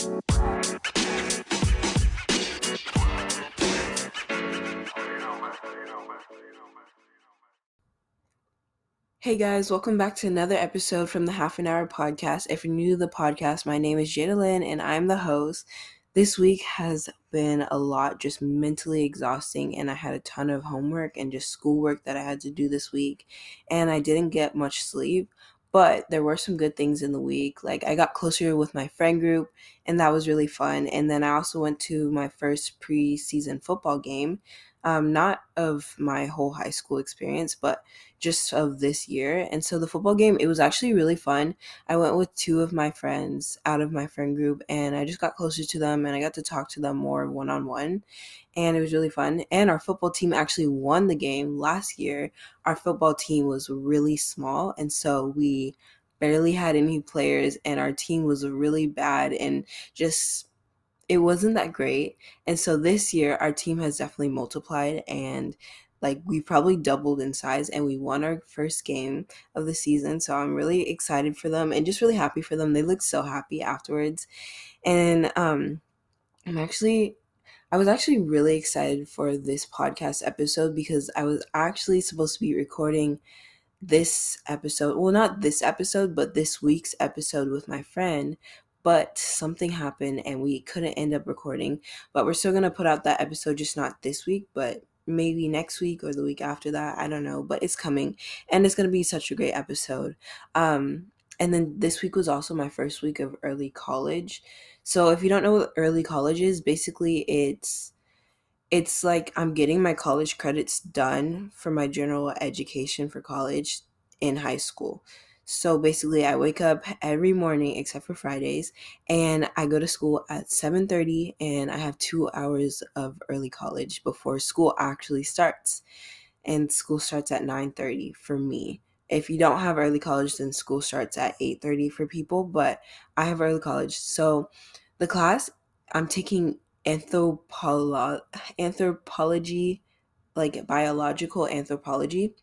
Hey guys, welcome back to another episode from the Half an Hour Podcast. If you're new to the podcast, my name is Jada Lynn and I'm the host. This week has been a lot just mentally exhausting, and I had a ton of homework and just schoolwork that I had to do this week, and I didn't get much sleep. But there were some good things in the week. Like, I got closer with my friend group, and that was really fun. And then I also went to my first preseason football game um, not of my whole high school experience, but just of this year. And so the football game, it was actually really fun. I went with two of my friends out of my friend group, and I just got closer to them and I got to talk to them more one on one. And it was really fun. And our football team actually won the game last year. Our football team was really small, and so we barely had any players, and our team was really bad and just it wasn't that great. And so this year, our team has definitely multiplied and like we probably doubled in size and we won our first game of the season. So I'm really excited for them and just really happy for them. They look so happy afterwards. And um I'm actually I was actually really excited for this podcast episode because I was actually supposed to be recording this episode. Well, not this episode, but this week's episode with my friend but something happened and we couldn't end up recording. But we're still gonna put out that episode, just not this week, but maybe next week or the week after that. I don't know, but it's coming and it's gonna be such a great episode. Um, and then this week was also my first week of early college. So if you don't know what early college is, basically it's it's like I'm getting my college credits done for my general education for college in high school. So basically, I wake up every morning except for Fridays, and I go to school at 7:30, and I have two hours of early college before school actually starts. And school starts at 9:30 for me. If you don't have early college, then school starts at 8:30 for people. But I have early college, so the class I'm taking anthropolo- anthropology, like biological anthropology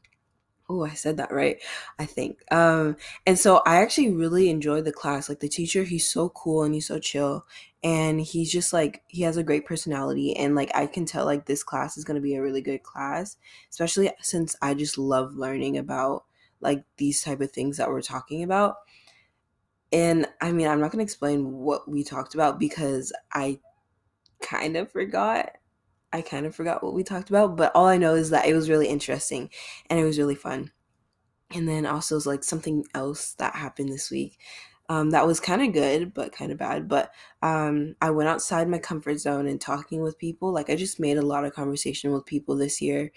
Oh, I said that right, I think. Um, and so I actually really enjoyed the class. Like the teacher, he's so cool and he's so chill. And he's just like he has a great personality. And like I can tell like this class is gonna be a really good class, especially since I just love learning about like these type of things that we're talking about. And I mean, I'm not gonna explain what we talked about because I kind of forgot. I kind of forgot what we talked about, but all I know is that it was really interesting and it was really fun. And then also like something else that happened this week. Um, that was kind of good, but kind of bad. But um, I went outside my comfort zone and talking with people. Like I just made a lot of conversation with people this year,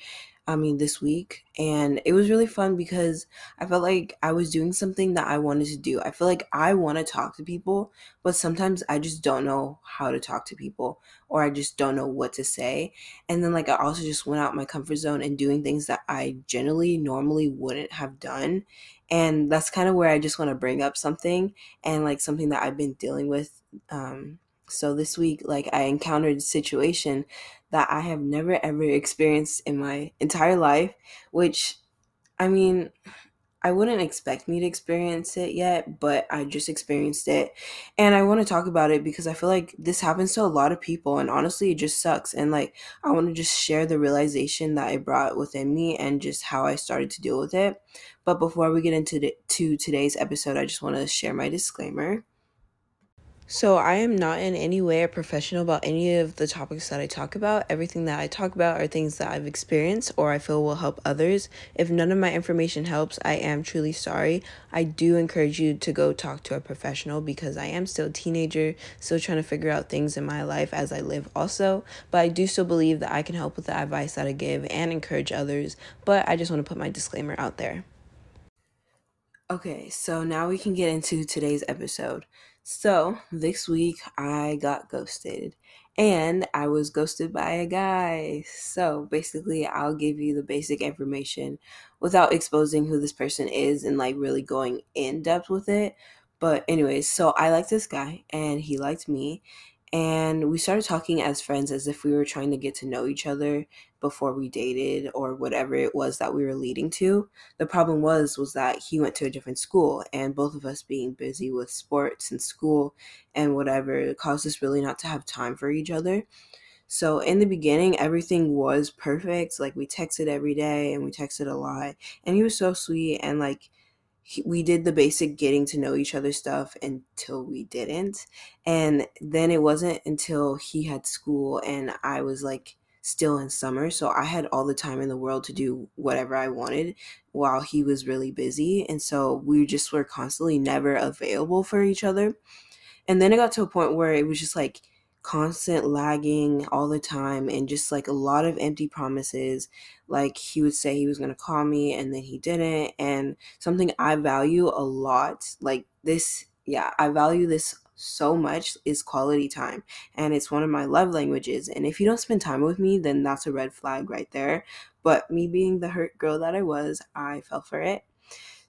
I mean, this week. And it was really fun because I felt like I was doing something that I wanted to do. I feel like I want to talk to people, but sometimes I just don't know how to talk to people or I just don't know what to say. And then, like, I also just went out my comfort zone and doing things that I generally normally wouldn't have done. And that's kind of where I just want to bring up something and like something that I've been dealing with um, so this week, like I encountered a situation that I have never ever experienced in my entire life, which I mean, I wouldn't expect me to experience it yet, but I just experienced it. And I want to talk about it because I feel like this happens to a lot of people and honestly it just sucks. And like I want to just share the realization that I brought within me and just how I started to deal with it. But before we get into the, to today's episode, I just want to share my disclaimer. So, I am not in any way a professional about any of the topics that I talk about. Everything that I talk about are things that I've experienced or I feel will help others. If none of my information helps, I am truly sorry. I do encourage you to go talk to a professional because I am still a teenager, still trying to figure out things in my life as I live, also. But I do still believe that I can help with the advice that I give and encourage others. But I just want to put my disclaimer out there. Okay, so now we can get into today's episode. So, this week I got ghosted and I was ghosted by a guy. So, basically, I'll give you the basic information without exposing who this person is and like really going in depth with it. But, anyways, so I liked this guy and he liked me. And we started talking as friends as if we were trying to get to know each other before we dated or whatever it was that we were leading to. The problem was was that he went to a different school and both of us being busy with sports and school and whatever caused us really not to have time for each other. So in the beginning everything was perfect like we texted every day and we texted a lot and he was so sweet and like we did the basic getting to know each other stuff until we didn't. And then it wasn't until he had school and I was like still in summer. So I had all the time in the world to do whatever I wanted while he was really busy. And so we just were constantly never available for each other. And then it got to a point where it was just like, constant lagging all the time and just like a lot of empty promises. Like he would say he was going to call me and then he didn't. And something I value a lot, like this, yeah, I value this so much is quality time. And it's one of my love languages. And if you don't spend time with me, then that's a red flag right there. But me being the hurt girl that I was, I fell for it.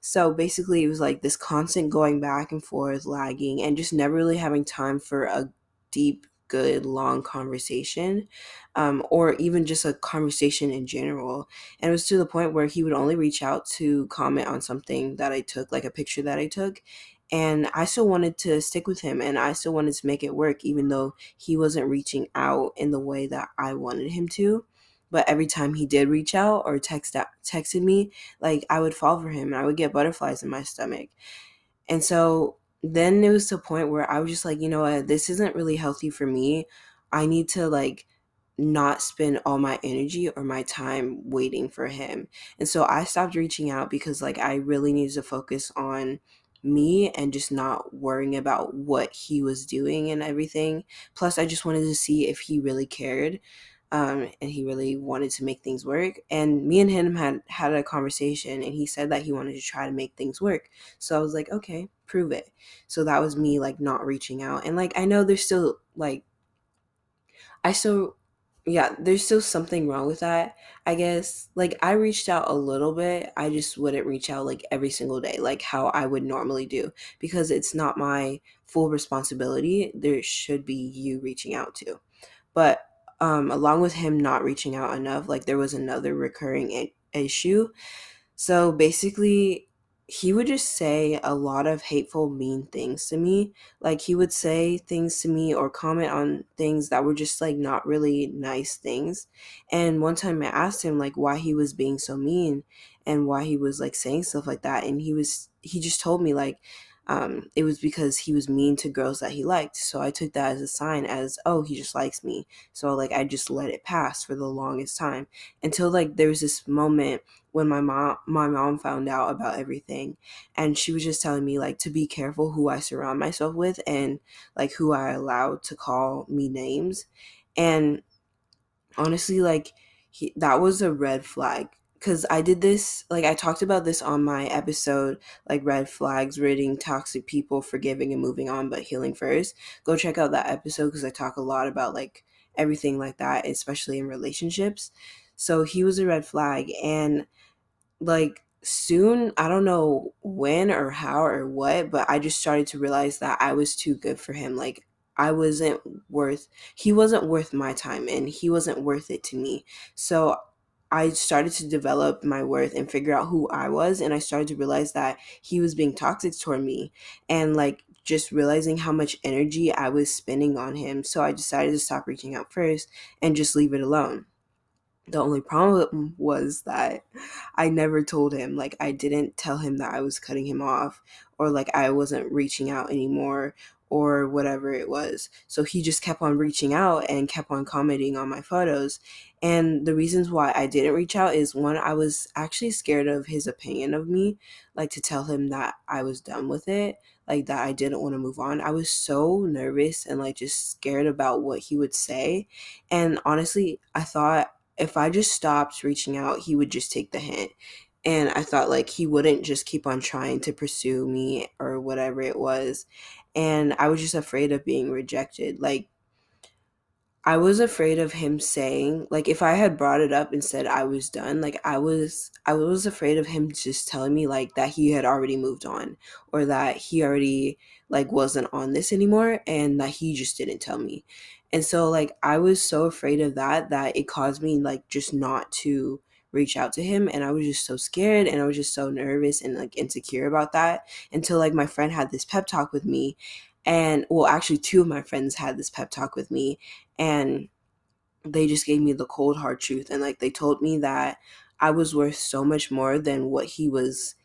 So basically, it was like this constant going back and forth, lagging, and just never really having time for a deep good long conversation um, or even just a conversation in general. And it was to the point where he would only reach out to comment on something that i took like a picture that i took and i still wanted to stick with him and i still wanted to make it work even though he wasn't reaching out in the way that i wanted him to. But every time he did reach out or text out, texted me like i would fall for him and i would get butterflies in my stomach. And so then it was to a point where I was just like, you know what, this isn't really healthy for me. I need to like not spend all my energy or my time waiting for him. And so I stopped reaching out because like I really needed to focus on me and just not worrying about what he was doing and everything. Plus I just wanted to see if he really cared um, and he really wanted to make things work. And me and him had had a conversation, and he said that he wanted to try to make things work. So I was like, okay, prove it. So that was me like not reaching out, and like I know there's still like, I still, yeah, there's still something wrong with that. I guess like I reached out a little bit. I just wouldn't reach out like every single day, like how I would normally do, because it's not my full responsibility. There should be you reaching out to, but um, along with him not reaching out enough, like there was another recurring issue. So basically, he would just say a lot of hateful, mean things to me. Like he would say things to me or comment on things that were just like not really nice things. And one time I asked him like why he was being so mean and why he was like saying stuff like that. And he was, he just told me like, um, it was because he was mean to girls that he liked. So I took that as a sign as, oh, he just likes me. So like I just let it pass for the longest time until like there was this moment when my mom my mom found out about everything and she was just telling me like to be careful who I surround myself with and like who I allow to call me names. And honestly like he, that was a red flag because I did this, like, I talked about this on my episode, like, red flags, ridding toxic people, forgiving and moving on, but healing first. Go check out that episode because I talk a lot about, like, everything like that, especially in relationships. So he was a red flag. And, like, soon, I don't know when or how or what, but I just started to realize that I was too good for him. Like, I wasn't worth, he wasn't worth my time and he wasn't worth it to me. So I started to develop my worth and figure out who I was. And I started to realize that he was being toxic toward me and like just realizing how much energy I was spending on him. So I decided to stop reaching out first and just leave it alone. The only problem was that I never told him. Like, I didn't tell him that I was cutting him off or like I wasn't reaching out anymore or whatever it was. So he just kept on reaching out and kept on commenting on my photos. And the reasons why I didn't reach out is one, I was actually scared of his opinion of me, like to tell him that I was done with it, like that I didn't want to move on. I was so nervous and like just scared about what he would say. And honestly, I thought if I just stopped reaching out, he would just take the hint and I thought like he wouldn't just keep on trying to pursue me or whatever it was and I was just afraid of being rejected like I was afraid of him saying, like, if I had brought it up and said I was done, like, I was, I was afraid of him just telling me, like, that he had already moved on or that he already, like, wasn't on this anymore and that he just didn't tell me. And so, like, I was so afraid of that that it caused me, like, just not to reach out to him. And I was just so scared and I was just so nervous and, like, insecure about that until, like, my friend had this pep talk with me and well actually two of my friends had this pep talk with me and they just gave me the cold hard truth and like they told me that I was worth so much more than what he was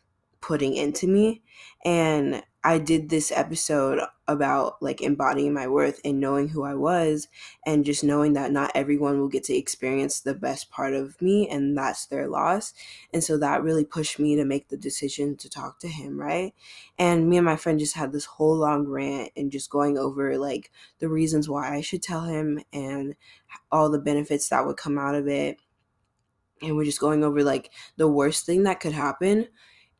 putting into me. And I did this episode about like embodying my worth and knowing who I was and just knowing that not everyone will get to experience the best part of me and that's their loss. And so that really pushed me to make the decision to talk to him, right? And me and my friend just had this whole long rant and just going over like the reasons why I should tell him and all the benefits that would come out of it. And we're just going over like the worst thing that could happen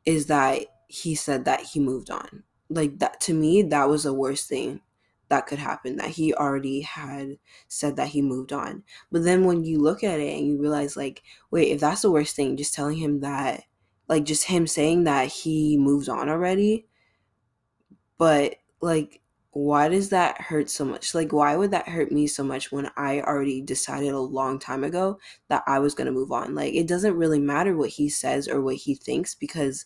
is that he said that he moved on like that to me that was the worst thing that could happen that he already had said that he moved on. But then when you look at it and you realize like wait if that's the worst thing just telling him that like just him saying that he moved on already but like why does that hurt so much? Like why would that hurt me so much when i already decided a long time ago that i was going to move on? Like it doesn't really matter what he says or what he thinks because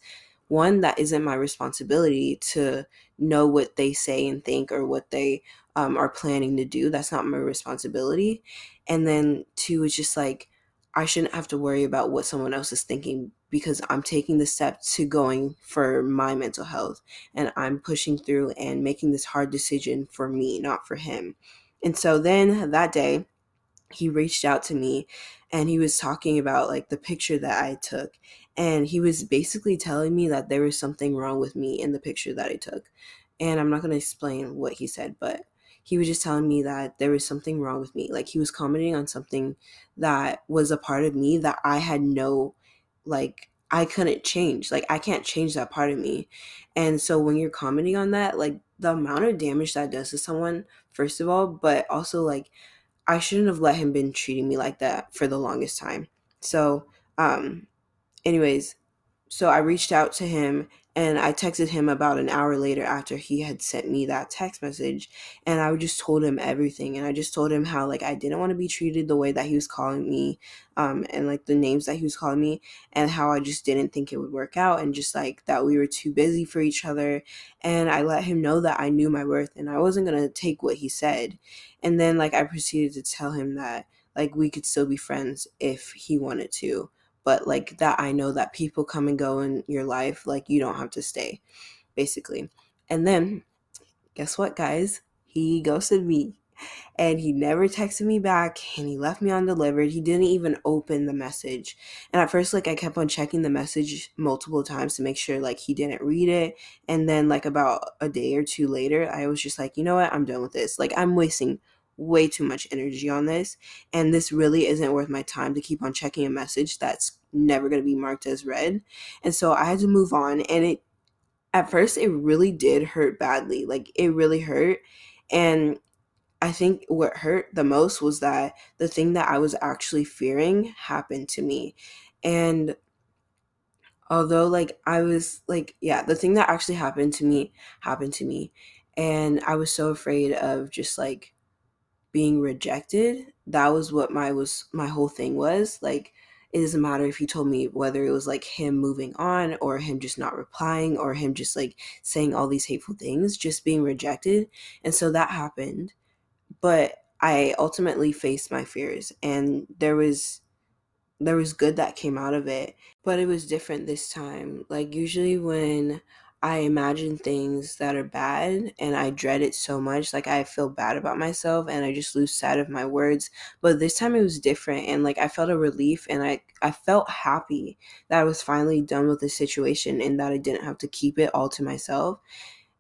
one that isn't my responsibility to know what they say and think or what they um, are planning to do. That's not my responsibility. And then two is just like i shouldn't have to worry about what someone else is thinking because i'm taking the step to going for my mental health and i'm pushing through and making this hard decision for me not for him. And so then that day he reached out to me and he was talking about like the picture that I took and he was basically telling me that there was something wrong with me in the picture that I took. And I'm not going to explain what he said, but he was just telling me that there was something wrong with me. Like he was commenting on something that was a part of me that I had no like I couldn't change. Like I can't change that part of me. And so when you're commenting on that, like the amount of damage that does to someone, first of all, but also like I shouldn't have let him been treating me like that for the longest time. So, um, anyways, so I reached out to him and I texted him about an hour later after he had sent me that text message. And I just told him everything. And I just told him how, like, I didn't want to be treated the way that he was calling me, um, and like the names that he was calling me, and how I just didn't think it would work out. And just like that we were too busy for each other. And I let him know that I knew my worth and I wasn't going to take what he said. And then, like, I proceeded to tell him that, like, we could still be friends if he wanted to but like that I know that people come and go in your life, like you don't have to stay, basically. And then guess what, guys? He ghosted me and he never texted me back and he left me undelivered. He didn't even open the message. And at first like I kept on checking the message multiple times to make sure like he didn't read it. And then like about a day or two later, I was just like, "You know what? I'm done with this. Like I'm wasting way too much energy on this and this really isn't worth my time to keep on checking a message that's never going to be marked as read. And so i had to move on and it at first it really did hurt badly like it really hurt. And i think what hurt the most was that the thing that i was actually fearing happened to me. And although like i was like yeah the thing that actually happened to me happened to me. And i was so afraid of just like being rejected that was what my was my whole thing was. Like it doesn't matter if he told me whether it was like him moving on or him just not replying or him just like saying all these hateful things just being rejected. And so that happened. But i ultimately faced my fears and there was there was good that came out of it but it was different this time. Like usually when I imagine things that are bad and I dread it so much. Like I feel bad about myself and I just lose sight of my words. But this time it was different and like I felt a relief and I I felt happy that I was finally done with the situation and that I didn't have to keep it all to myself.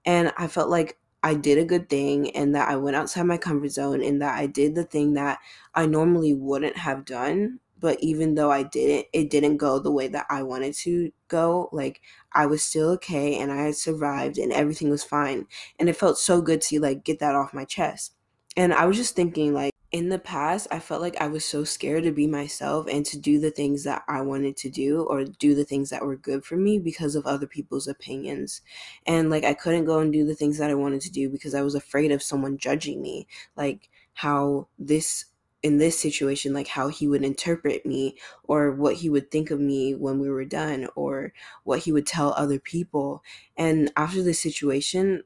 And I felt like I did a good thing and that I went outside my comfort zone and that I did the thing that I normally wouldn't have done but even though I didn't, it didn't go the way that I wanted to go. Like I was still okay and I had survived and everything was fine. And it felt so good to like get that off my chest. And I was just thinking like in the past, I felt like I was so scared to be myself and to do the things that I wanted to do or do the things that were good for me because of other people's opinions. And like I couldn't go and do the things that I wanted to do because I was afraid of someone judging me. Like how this in this situation like how he would interpret me or what he would think of me when we were done or what he would tell other people and after this situation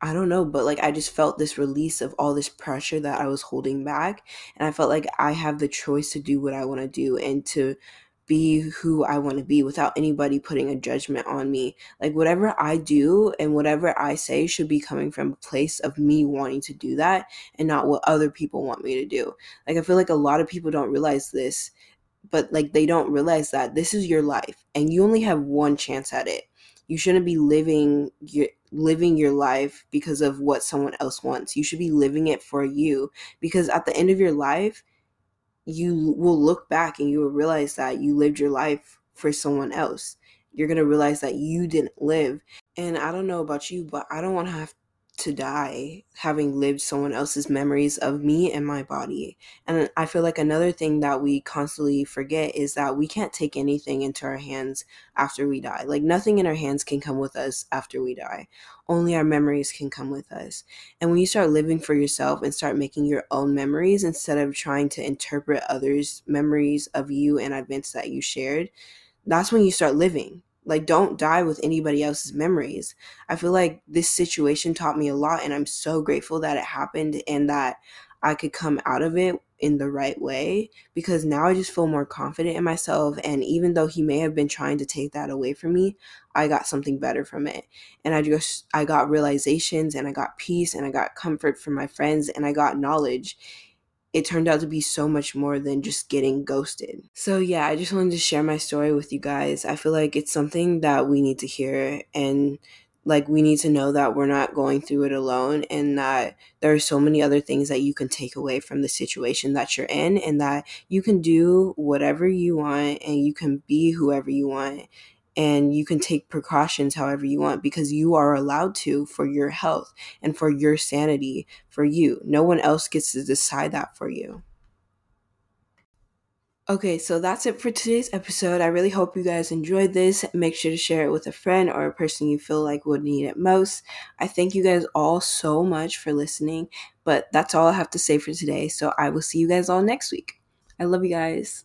I don't know, but like I just felt this release of all this pressure that I was holding back. And I felt like I have the choice to do what I want to do and to be who I want to be without anybody putting a judgment on me. Like whatever I do and whatever I say should be coming from a place of me wanting to do that and not what other people want me to do. Like I feel like a lot of people don't realize this, but like they don't realize that this is your life and you only have one chance at it you shouldn't be living your living your life because of what someone else wants. You should be living it for you because at the end of your life, you will look back and you will realize that you lived your life for someone else. You're going to realize that you didn't live. And I don't know about you, but I don't want to have to die having lived someone else's memories of me and my body. And I feel like another thing that we constantly forget is that we can't take anything into our hands after we die. Like nothing in our hands can come with us after we die. Only our memories can come with us. And when you start living for yourself and start making your own memories instead of trying to interpret others' memories of you and events that you shared, that's when you start living like, don't die with anybody else's memories. I feel like this situation taught me a lot, and I'm so grateful that it happened and that I could come out of it in the right way because now I just feel more confident in myself. And even though he may have been trying to take that away from me, I got something better from it. And I just, I got realizations and I got peace and I got comfort from my friends and I got knowledge it turned out to be so much more than just getting ghosted. So, yeah, I just wanted to share my story with you guys. I feel like it's something that we need to hear and like we need to know that we're not going through it alone and that there are so many other things that you can take away from the situation that you're in and that you can do whatever you want and you can be whoever you want and you can take precautions however you want because you are allowed to for your health and for your sanity for you. No one else gets to decide that for you. Okay, so that's it for today's episode. I really hope you guys enjoyed this. Make sure to share it with a friend or a person you feel like would need it most. I thank you guys all so much for listening, but that's all I have to say for today. So I will see you guys all next week. I love you guys.